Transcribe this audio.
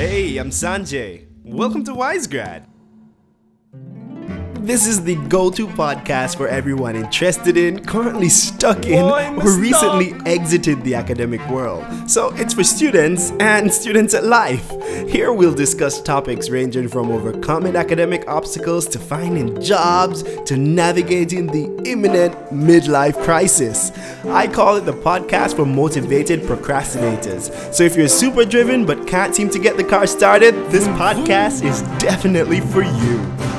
Hey, I'm Sanjay. Welcome to Wisegrad. This is the go to podcast for everyone interested in, currently stuck in, I'm or recently exited the academic world. So it's for students and students at life. Here we'll discuss topics ranging from overcoming academic obstacles to finding jobs to navigating the imminent midlife crisis. I call it the podcast for motivated procrastinators. So if you're super driven but can't seem to get the car started, this podcast is definitely for you.